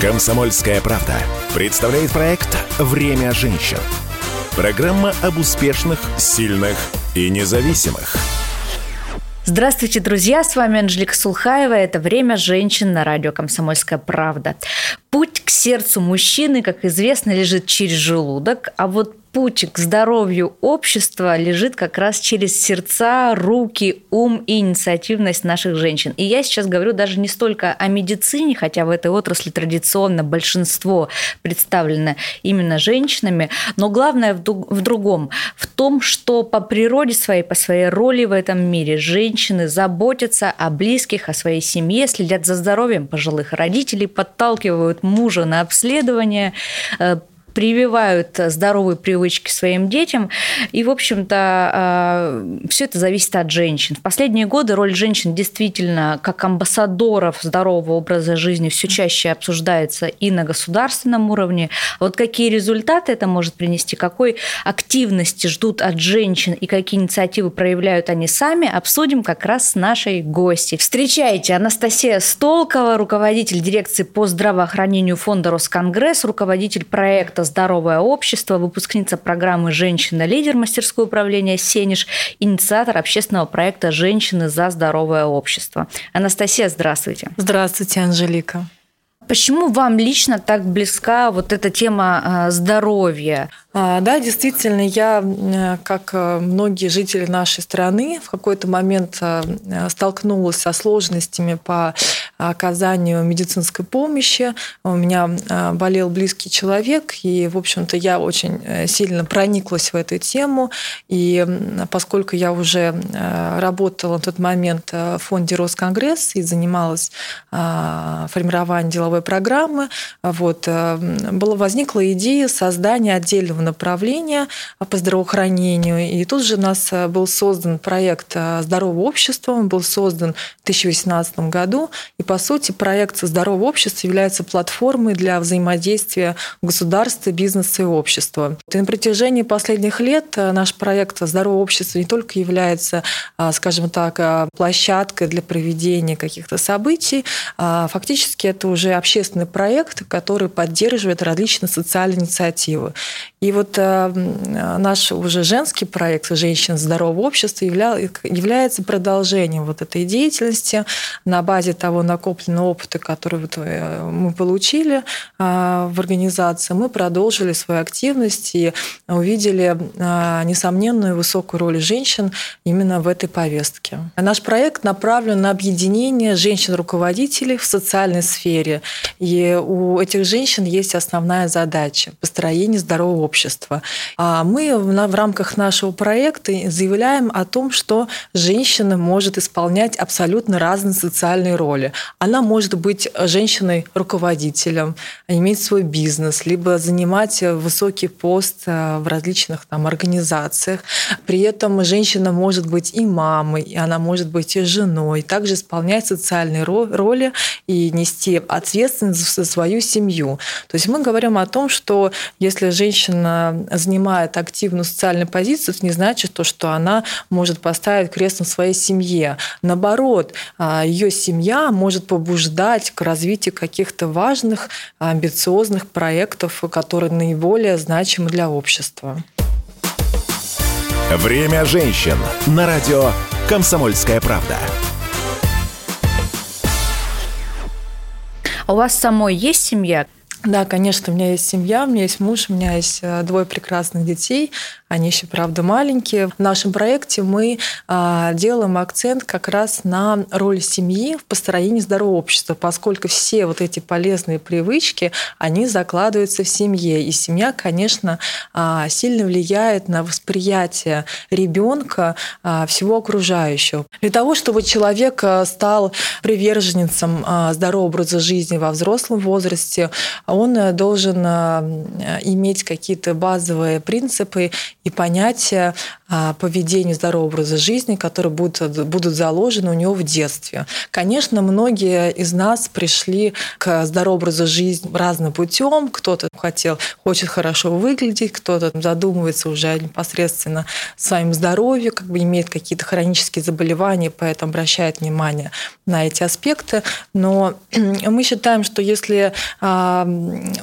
Комсомольская правда представляет проект «Время женщин». Программа об успешных, сильных и независимых. Здравствуйте, друзья! С вами Анжелика Сулхаева. Это «Время женщин» на радио «Комсомольская правда». Путь к сердцу мужчины, как известно, лежит через желудок, а вот путь к здоровью общества лежит как раз через сердца, руки, ум и инициативность наших женщин. И я сейчас говорю даже не столько о медицине, хотя в этой отрасли традиционно большинство представлено именно женщинами, но главное в, другом, в том, что по природе своей, по своей роли в этом мире женщины заботятся о близких, о своей семье, следят за здоровьем пожилых родителей, подталкивают мужа на обследование, э, прививают здоровые привычки своим детям. И, в общем-то, а, все это зависит от женщин. В последние годы роль женщин действительно как амбассадоров здорового образа жизни все чаще обсуждается и на государственном уровне. Вот какие результаты это может принести, какой активности ждут от женщин и какие инициативы проявляют они сами, обсудим как раз с нашей гостью. Встречайте, Анастасия Столкова, руководитель дирекции по здравоохранению фонда Росконгресс, руководитель проекта «Здоровое общество», выпускница программы «Женщина-лидер» мастерское управление «Сенеж», инициатор общественного проекта «Женщины за здоровое общество». Анастасия, здравствуйте. Здравствуйте, Анжелика. Почему вам лично так близка вот эта тема а, здоровья? А, да, действительно, я, э, как э, многие жители нашей страны, в какой-то момент э, столкнулась со сложностями по оказанию медицинской помощи. У меня болел близкий человек, и, в общем-то, я очень сильно прониклась в эту тему. И поскольку я уже работала на тот момент в фонде Росконгресс и занималась формированием деловой программы, вот, была, возникла идея создания отдельного направления по здравоохранению. И тут же у нас э, был создан проект э, «Здоровое общество». Он был создан в 2018 году. И, по сути, проект «Здоровое общество» является платформой для взаимодействия государства, бизнеса и общества. И на протяжении последних лет э, наш проект «Здоровое общество» не только является, скажем так, площадкой для проведения каких-то событий, а фактически это уже общественный проект, который поддерживает различные социальные инициативы. И вот э, наш уже женский проект «Женщин здорового общества» является продолжением вот этой деятельности на базе того накопленного опыта, который вот э, мы получили э, в организации. Мы продолжили свою активность и увидели несомненную высокую роль женщин именно в этой повестке. Наш проект направлен на объединение женщин-руководителей в социальной сфере. И у этих женщин есть основная задача – построение здорового общества. А мы в рамках нашего проекта заявляем о том, что женщина может исполнять абсолютно разные социальные роли. Она может быть женщиной-руководителем, иметь свой бизнес, либо занимать высокий пост э, в различных там, организациях. При этом женщина может быть и мамой, и она может быть и женой, также исполнять социальные роли и нести ответственность за свою семью. То есть мы говорим о том, что если женщина женщина занимает активную социальную позицию, это не значит то, что она может поставить крест на своей семье. Наоборот, а, ее семья может побуждать к развитию каких-то важных, амбициозных проектов, которые наиболее значимы для общества. Время женщин на радио «Комсомольская правда». А у вас самой есть семья? Да, конечно, у меня есть семья, у меня есть муж, у меня есть э, двое прекрасных детей. Они еще, правда, маленькие. В нашем проекте мы а, делаем акцент как раз на роль семьи в построении здорового общества, поскольку все вот эти полезные привычки, они закладываются в семье. И семья, конечно, а, сильно влияет на восприятие ребенка а, всего окружающего. Для того, чтобы человек стал приверженцем здорового образа жизни во взрослом возрасте, он должен иметь какие-то базовые принципы и понятия, а, поведению, здорового образа жизни, которые будут, будут заложены у него в детстве. Конечно, многие из нас пришли к здоровому образу жизни разным путем. Кто-то хотел, хочет хорошо выглядеть, кто-то задумывается уже непосредственно о своем здоровье, как бы имеет какие-то хронические заболевания, поэтому обращает внимание на эти аспекты. Но мы считаем, что если а,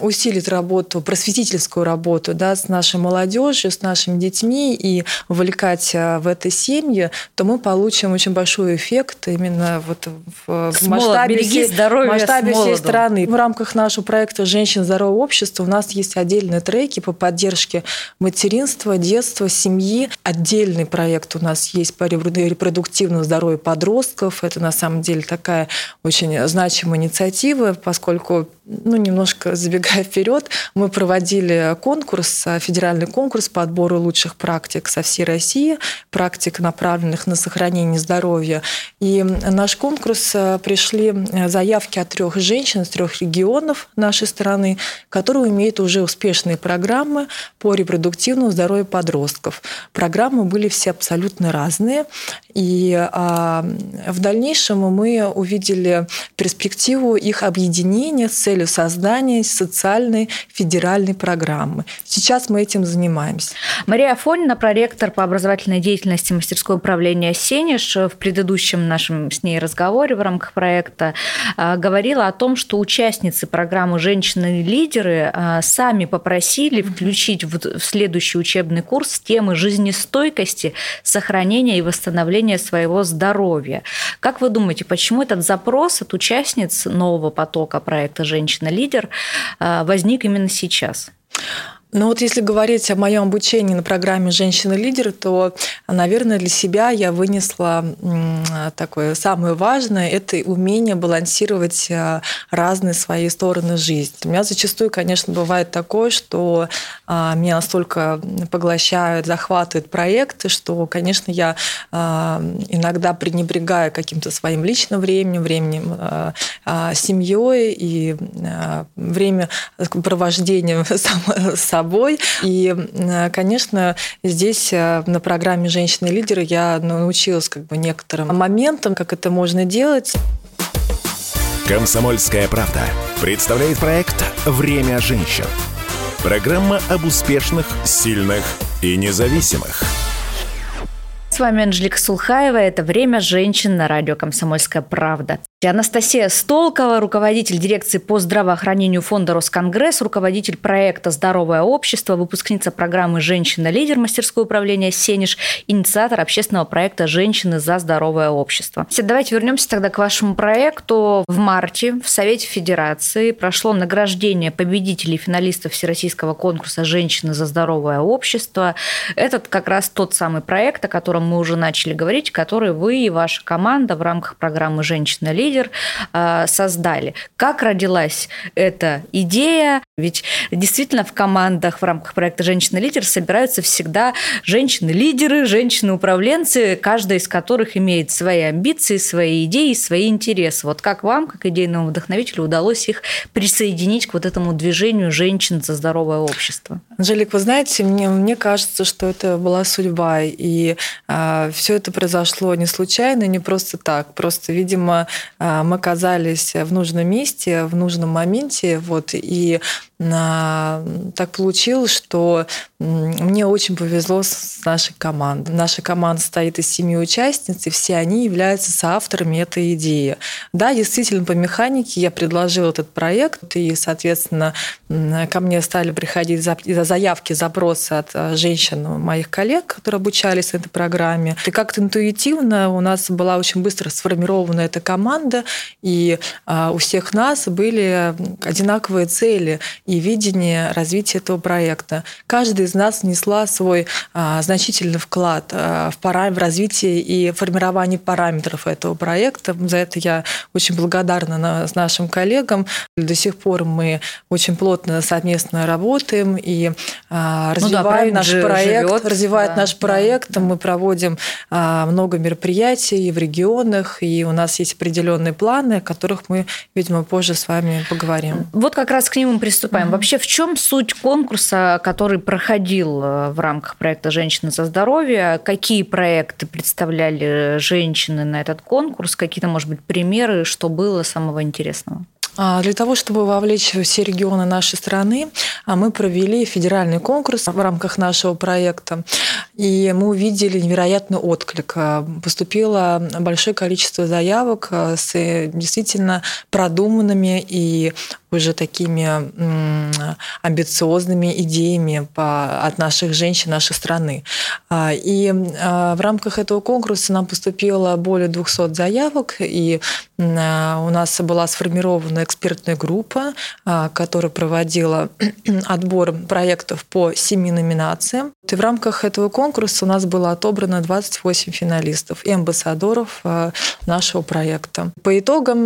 усилить работу, просветительскую работу да, с нашей молодежью, с нашими детьми и увлекать а, в этой семье, то мы получим очень большой эффект именно вот в с масштабе, всей, в масштабе всей страны. В рамках нашего проекта «Женщин здорового общества» у нас есть отдельные треки по поддержке материнства, детства, семьи. Отдельный проект у нас есть по репродуктивному здоровью подростков. Это на самом деле такая очень значимая инициатива, поскольку ну, немножко забегая вперед, мы проводили конкурс, федеральный конкурс по отбору лучших практик со всей России, практик, направленных на сохранение здоровья. И наш конкурс э, пришли заявки от трех женщин из трех регионов нашей страны, которые имеют уже успешные программы по репродуктивному здоровью подростков. Программы были все абсолютно разные. И а, в дальнейшем мы увидели перспективу их объединения с целью создания социальной федеральной программы. Сейчас мы этим занимаемся. Мария Афонина, проректор по образовательной деятельности мастерского управления «Сенеж», в предыдущем нашем с ней разговоре в рамках проекта а, говорила о том, что участницы программы «Женщины-лидеры» а, сами попросили включить в следующий учебный курс темы жизнестойкости, сохранения и восстановления своего здоровья. Как вы думаете, почему этот запрос от участниц нового потока проекта «Женщина-лидер» э, возник именно сейчас? Ну вот если говорить о моем обучении на программе «Женщина-лидер», то, наверное, для себя я вынесла такое самое важное – это умение балансировать а, разные свои стороны жизни. У меня зачастую, конечно, бывает такое, что а, меня настолько поглощают, захватывают проекты, что, конечно, я а, иногда пренебрегаю каким-то своим личным временем, временем семьей и время провождения сам собой. И, э, конечно, здесь э, на программе «Женщины-лидеры» я научилась как бы некоторым моментам, как это можно делать. «Комсомольская правда» представляет проект «Время женщин». Программа об успешных, сильных и независимых – с вами Анжелика Сулхаева. Это «Время женщин» на радио «Комсомольская правда». Анастасия Столкова, руководитель дирекции по здравоохранению фонда Росконгресс, руководитель проекта «Здоровое общество», выпускница программы «Женщина-лидер» мастерское управление «Сенеж», инициатор общественного проекта «Женщины за здоровое общество». Давайте вернемся тогда к вашему проекту. В марте в Совете Федерации прошло награждение победителей и финалистов Всероссийского конкурса «Женщины за здоровое общество». Этот как раз тот самый проект, о котором мы уже начали говорить, который вы и ваша команда в рамках программы «Женщина-лидер» а, создали. Как родилась эта идея? Ведь действительно в командах в рамках проекта «Женщина-лидер» собираются всегда женщины-лидеры, женщины-управленцы, каждая из которых имеет свои амбиции, свои идеи, свои интересы. Вот как вам, как идейному вдохновителю, удалось их присоединить к вот этому движению женщин за здоровое общество? Анжелик, вы знаете, мне, мне кажется, что это была судьба. И а, Все это произошло не случайно, не просто так. Просто, видимо, мы оказались в нужном месте, в нужном моменте. Вот, и так получилось, что мне очень повезло с нашей командой. Наша команда стоит из семи участниц, и все они являются соавторами этой идеи. Да, действительно, по механике я предложила этот проект, и, соответственно, ко мне стали приходить заявки, запросы от э, женщин, моих коллег, которые обучались этой программе. И как-то интуитивно у нас была очень быстро сформирована эта команда, и а, у всех нас были одинаковые цели – и видение развития этого проекта. Каждый из нас внесла свой а, значительный вклад а, в, пара, в развитие и формирование параметров этого проекта. За это я очень благодарна на, с нашим коллегам. До сих пор мы очень плотно совместно работаем и а, развиваем ну да, наш проект. Живет, развивает да, наш проект. Да, Мы проводим а, много мероприятий в регионах, и у нас есть определенные планы, о которых мы, видимо, позже с вами поговорим. Вот как раз к нему приступаем. Вообще, в чем суть конкурса, который проходил э, в рамках проекта «Женщины за здоровье»? Какие проекты представляли женщины на этот конкурс? Какие-то, может быть, примеры, что было самого интересного? А, для того, чтобы вовлечь все регионы нашей страны, а, мы провели федеральный конкурс в рамках нашего проекта. И мы увидели невероятный отклик. А, поступило большое количество заявок с действительно продуманными и уже такими амбициозными идеями от наших женщин нашей страны. И в рамках этого конкурса нам поступило более 200 заявок, и у нас была сформирована экспертная группа, которая проводила отбор проектов по семи номинациям. И в рамках этого конкурса у нас было отобрано 28 финалистов и амбассадоров нашего проекта. По итогам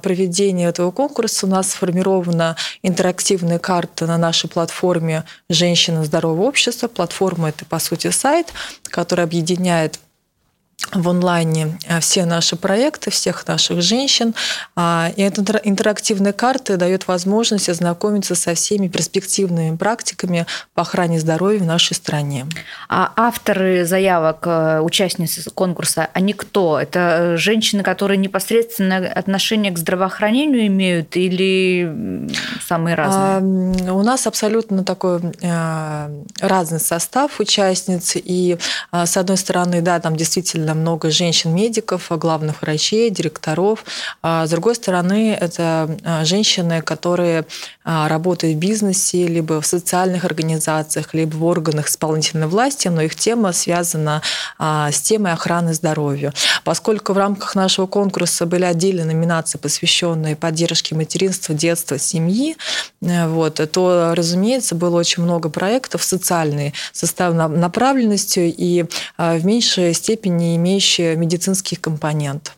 проведения этого конкурса у нас сформирована интерактивная карта на нашей платформе «Женщина здорового общества». Платформа – это, по сути, сайт, который объединяет в онлайне э, все наши проекты, всех наших женщин. А, и эта интерактивная карта дает возможность ознакомиться со всеми перспективными практиками по охране здоровья в нашей стране. А авторы заявок, э, участницы конкурса, они кто? Это э, женщины, которые непосредственно отношение к здравоохранению имеют или самые разные? А, у нас абсолютно такой разный состав участниц. И, с одной стороны, да, там действительно много женщин-медиков, главных врачей, директоров. А с другой стороны, это а, женщины, которые а, работают в бизнесе, либо в социальных организациях, либо в органах исполнительной власти, но их тема связана с темой охраны здоровья. Поскольку в рамках нашего конкурса были отдельные номинации, посвященные поддержке материнства, детства, семьи, вот, то, разумеется, было очень много проектов социальной составной направленностью и в меньшей степени имеющие медицинский компонент.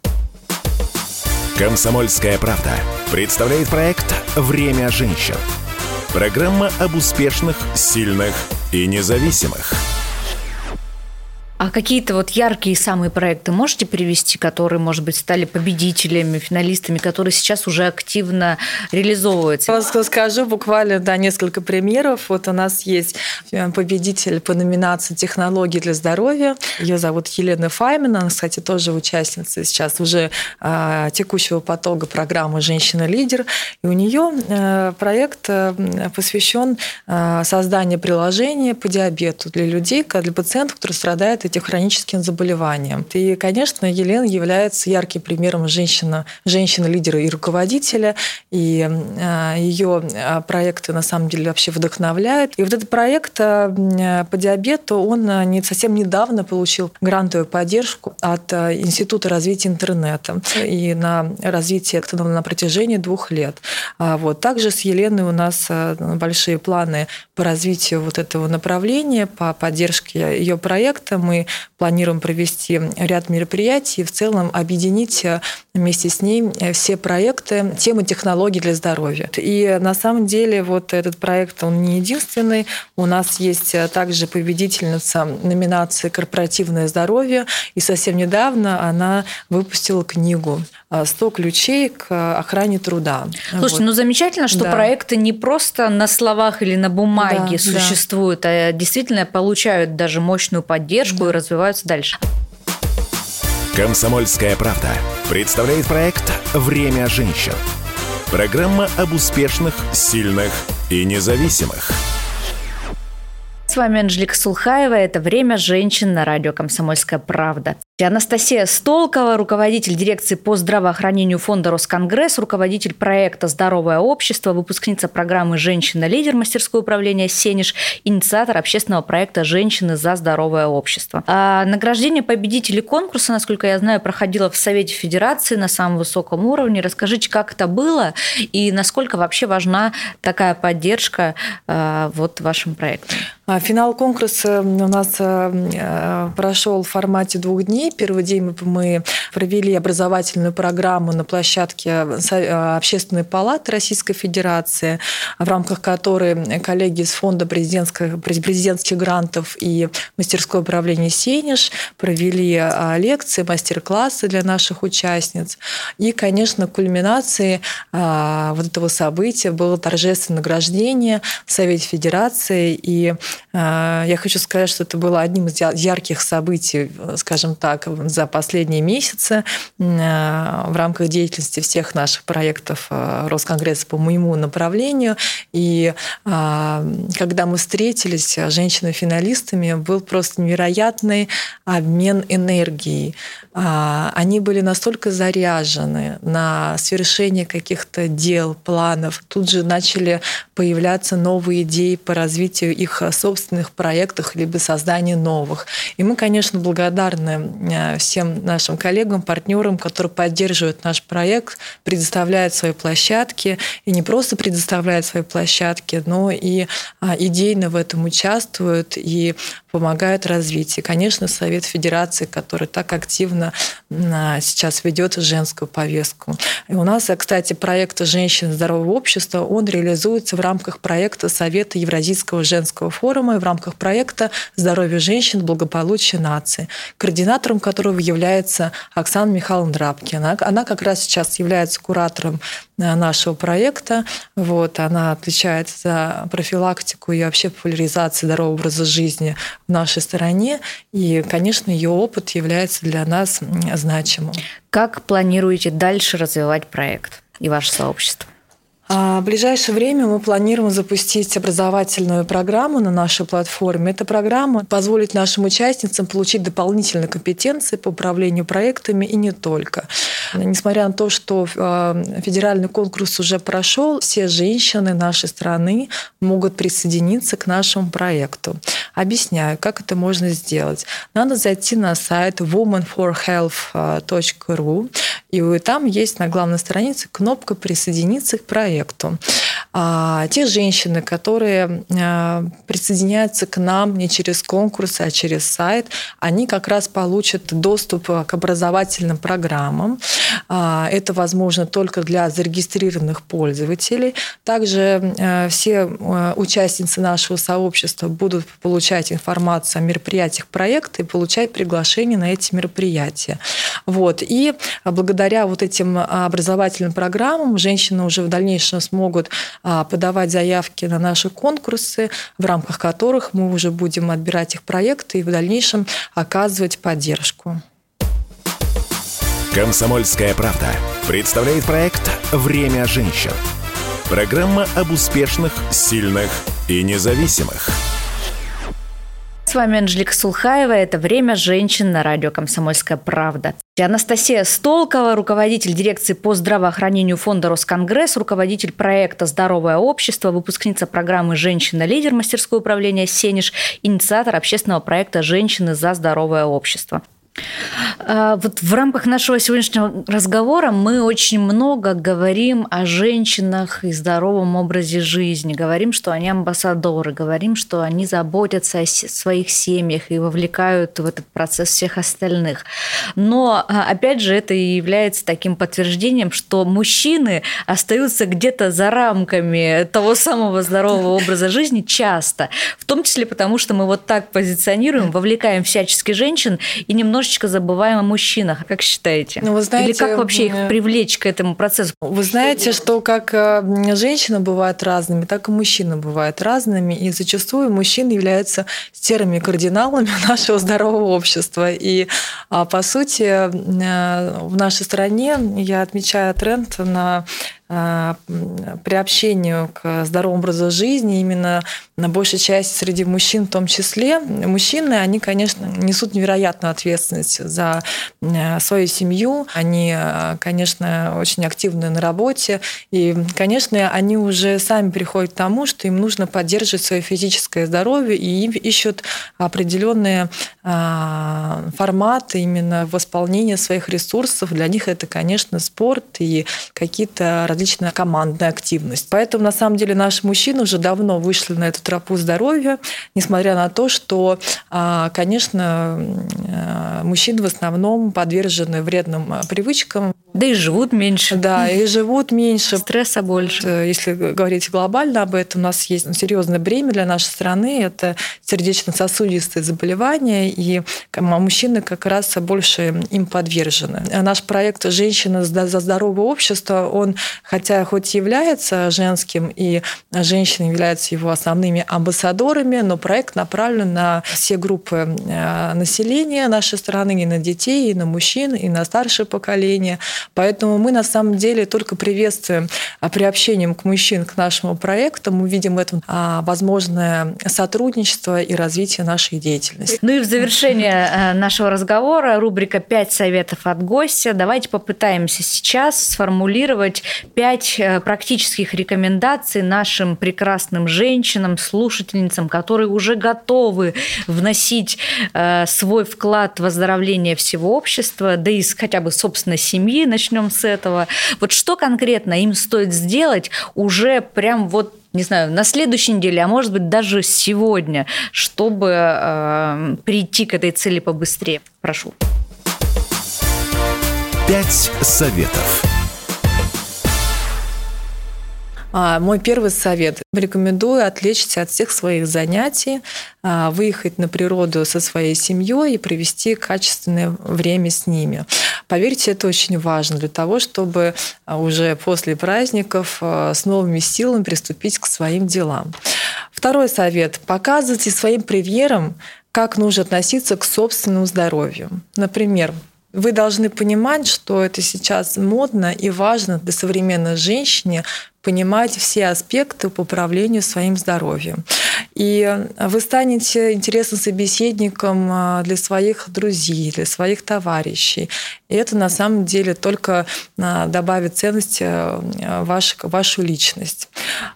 Комсомольская правда представляет проект «Время женщин». Программа об успешных, сильных и независимых – а какие-то вот яркие самые проекты можете привести, которые, может быть, стали победителями, финалистами, которые сейчас уже активно реализовываются? Я вам скажу буквально да, несколько примеров. Вот у нас есть э, победитель по номинации «Технологии для здоровья». Ее зовут Елена Файмена. Она, кстати, тоже участница сейчас уже э, текущего потока программы «Женщина-лидер». И у нее э, проект э, посвящен э, созданию приложения по диабету для людей, для пациентов, которые страдают этим хроническим заболеваниям. И, конечно, Елена является ярким примером женщины, женщины-лидера и руководителя, и а, ее а, проекты на самом деле вообще вдохновляют. И вот этот проект а, по диабету, он не совсем недавно получил грантовую поддержку от Института развития интернета и на развитие на протяжении двух лет. Вот. Также с Еленой у нас большие планы по развитию вот этого направления, по поддержке ее проекта. Мы планируем провести ряд мероприятий и в целом объединить э, вместе с ней э, все проекты темы технологий для здоровья. И на самом деле вот этот проект, он не единственный. У нас есть э, также победительница номинации «Корпоративное здоровье», и совсем недавно она выпустила книгу «100 ключей к охране труда». Слушайте, вот. ну замечательно, что да. проекты не просто на словах или на бумаге да, существуют, да. а действительно получают даже мощную поддержку да. и развиваются дальше. Комсомольская правда представляет проект «Время женщин». Программа об успешных, сильных и независимых. С вами Анжелика Сулхаева. Это «Время женщин» на радио «Комсомольская правда». Анастасия Столкова, руководитель дирекции по здравоохранению фонда Росконгресс, руководитель проекта «Здоровое общество», выпускница программы «Женщина-лидер» мастерское управление «Сенеж», инициатор общественного проекта «Женщины за здоровое общество». А награждение победителей конкурса, насколько я знаю, проходило в Совете Федерации на самом высоком уровне. Расскажите, как это было и насколько вообще важна такая поддержка а, вот вашим проектам? А, финал конкурса у нас э, э, прошел в формате двух дней. Первый день мы провели образовательную программу на площадке э, Общественной палаты Российской Федерации, в рамках которой коллеги из Фонда президентских грантов и мастерское управление «Сенеж» провели лекции, мастер-классы для наших участниц. И, конечно, кульминацией вот этого события было торжественное награждение в Совете Федерации и я хочу сказать, что это было одним из ярких событий, скажем так, за последние месяцы а, в рамках деятельности всех наших проектов а, Росконгресса по моему направлению. И когда мы встретились с женщинами-финалистами, был просто невероятный обмен энергией. Они были настолько заряжены на свершение каких-то дел, планов. Тут же начали появляться новые идеи по развитию их собственных проектах, либо созданию новых. И мы, конечно, благодарны э, всем нашим коллегам, партнерам, которые поддерживают наш проект, предоставляют свои площадки, и не просто предоставляют свои площадки, но и а, идейно в этом участвуют. И помогают развитию. Конечно, Совет Федерации, который так активно а, сейчас ведет женскую повестку. И у нас, кстати, проект «Женщины здорового общества», он реализуется в рамках проекта Совета Евразийского женского форума и в рамках проекта «Здоровье женщин. Благополучие нации», координатором которого является Оксана Михайловна Драбкина. Она как раз сейчас является куратором нашего проекта. Вот, она отвечает за профилактику и вообще популяризацию здорового образа жизни в нашей стране. И, конечно, ее опыт является для нас значимым. Как планируете дальше развивать проект и ваше сообщество? А, в ближайшее время мы планируем запустить образовательную программу на нашей платформе. Эта программа позволит нашим участницам получить дополнительные компетенции по управлению проектами и не только. Несмотря на то, что а, федеральный конкурс уже прошел, все женщины нашей страны могут присоединиться к нашему проекту. Объясняю, как это можно сделать. Надо зайти на сайт womanforhealth.ru, и там есть на главной странице кнопка «Присоединиться к проекту» проекту. А те женщины, которые а, присоединяются к нам не через конкурс, а через сайт, они как раз получат доступ к образовательным программам. А, это возможно только для зарегистрированных пользователей. Также а, все участницы нашего сообщества будут получать информацию о мероприятиях проекта и получать приглашение на эти мероприятия. Вот. И благодаря вот этим образовательным программам женщины уже в дальнейшем смогут а, подавать заявки на наши конкурсы, в рамках которых мы уже будем отбирать их проекты и в дальнейшем оказывать поддержку. Комсомольская правда представляет проект «Время женщин». Программа об успешных, сильных и независимых. С вами Анжелика Сулхаева. Это «Время женщин» на радио «Комсомольская правда». Анастасия Столкова, руководитель дирекции по здравоохранению фонда Росконгресс, руководитель проекта «Здоровое общество», выпускница программы «Женщина-лидер» мастерское управление «Сенеж», инициатор общественного проекта «Женщины за здоровое общество». А, вот в рамках нашего сегодняшнего разговора мы очень много говорим о женщинах и здоровом образе жизни. Говорим, что они амбассадоры, говорим, что они заботятся о своих семьях и вовлекают в этот процесс всех остальных. Но, а, опять же, это и является таким подтверждением, что мужчины остаются где-то за рамками того самого здорового образа жизни часто. В том числе потому, что мы вот так позиционируем, вовлекаем всячески женщин и немножечко немножечко забываем о мужчинах. Как считаете? Ну, вы знаете, Или как вообще их привлечь к этому процессу? Вы знаете, что как э, женщины бывают разными, так и мужчины бывают разными. И зачастую мужчины являются серыми кардиналами нашего здорового общества. И, а, по сути, э, в нашей стране я отмечаю тренд на приобщению к здоровому образу жизни именно на большей части среди мужчин в том числе. Мужчины, они, конечно, несут невероятную ответственность за э, свою семью. Они, э, конечно, очень активны на работе. И, конечно, они уже сами приходят к тому, что им нужно поддерживать свое физическое здоровье и ищут определенные а, форматы именно восполнения своих ресурсов. Для них это, конечно, спорт и какие-то различная командная активность. Поэтому, на самом деле, наши мужчины уже давно вышли на эту тропу здоровья, несмотря на то, что, а, конечно, мужчины в основном подвержены вредным привычкам. Да и живут меньше. Да, и живут меньше. Стресса больше. Если говорить глобально об этом, у нас есть серьезное бремя для нашей страны. Это сердечно-сосудистые заболевания, и мужчины как раз больше им подвержены. Наш проект «Женщина за здоровое общество», он, хотя хоть и является женским, и женщины являются его основными амбассадорами, но проект направлен на все группы э, населения нашей страны, и на детей, и на мужчин, и на старшее поколение. Поэтому мы на самом деле только приветствуем а, приобщением к мужчин к нашему проекту. Мы видим в этом а, возможное сотрудничество и развитие нашей деятельности. Ну и в завершение э, нашего разговора рубрика «Пять советов от гостя». Давайте попытаемся сейчас сформулировать пять э, практических рекомендаций нашим прекрасным женщинам, слушательницам, которые уже готовы вносить э, свой вклад в оздоровление всего общества, да и хотя бы собственной семьи, начнем с этого. Вот что конкретно им стоит сделать уже прям вот не знаю, на следующей неделе, а может быть даже сегодня, чтобы э, прийти к этой цели побыстрее. Прошу. Пять советов. А, мой первый совет. Рекомендую отвлечься от всех своих занятий, а, выехать на природу со своей семьей и провести качественное время с ними. Поверьте, это очень важно для того, чтобы а, уже после праздников с новыми силами приступить к своим делам. Второй совет. Показывайте своим премьерам, как нужно относиться к собственному здоровью. Например, вы должны понимать, что это сейчас модно и важно для современной женщины понимать все аспекты по управлению своим здоровьем. И вы станете интересным собеседником а, для своих друзей, для своих товарищей. И это на самом деле только а, добавит ценности в ваш, вашу личность.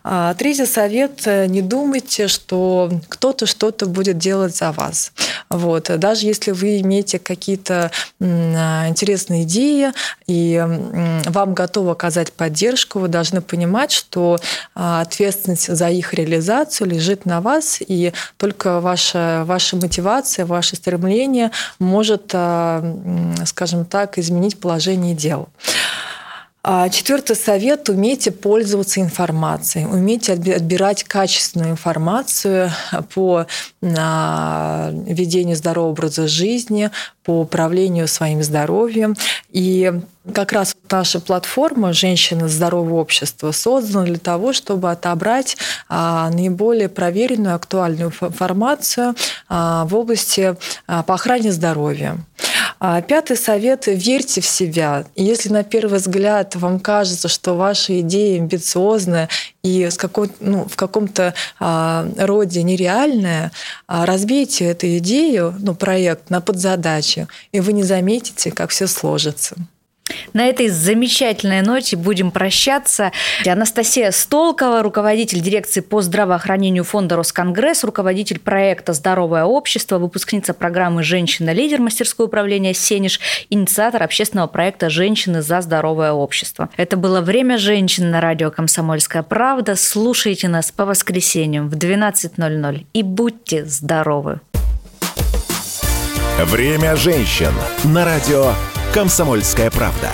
А, третий совет. Не думайте, что кто-то что-то будет делать за вас. Вот. Даже если вы имеете какие-то интересные идеи, и вам готовы оказать поддержку, вы должны понимать, понимать, что а, ответственность за их реализацию лежит на вас, и только ваша, ваша мотивация, ваше стремление может, а, скажем так, изменить положение дел. А четвертый совет – умейте пользоваться информацией, умейте отбирать качественную информацию по ведению здорового образа жизни, по управлению своим здоровьем. И как раз наша платформа «Женщины здорового общества» создана для того, чтобы отобрать а, наиболее проверенную, актуальную информацию а, в области по охране здоровья. А пятый совет – верьте в себя. Если на первый взгляд вам кажется, что ваша идея амбициозная и с какой, ну, в каком-то а, роде нереальная, а, разбейте эту идею, ну, проект на подзадачи, и вы не заметите, как все сложится. На этой замечательной ноте будем прощаться. Анастасия Столкова, руководитель дирекции по здравоохранению фонда Росконгресс, руководитель проекта «Здоровое общество», выпускница программы «Женщина-лидер» мастерское управление «Сенеж», инициатор общественного проекта «Женщины за здоровое общество». Это было «Время женщин» на радио «Комсомольская правда». Слушайте нас по воскресеньям в 12.00 и будьте здоровы! Время женщин на радио «Комсомольская правда».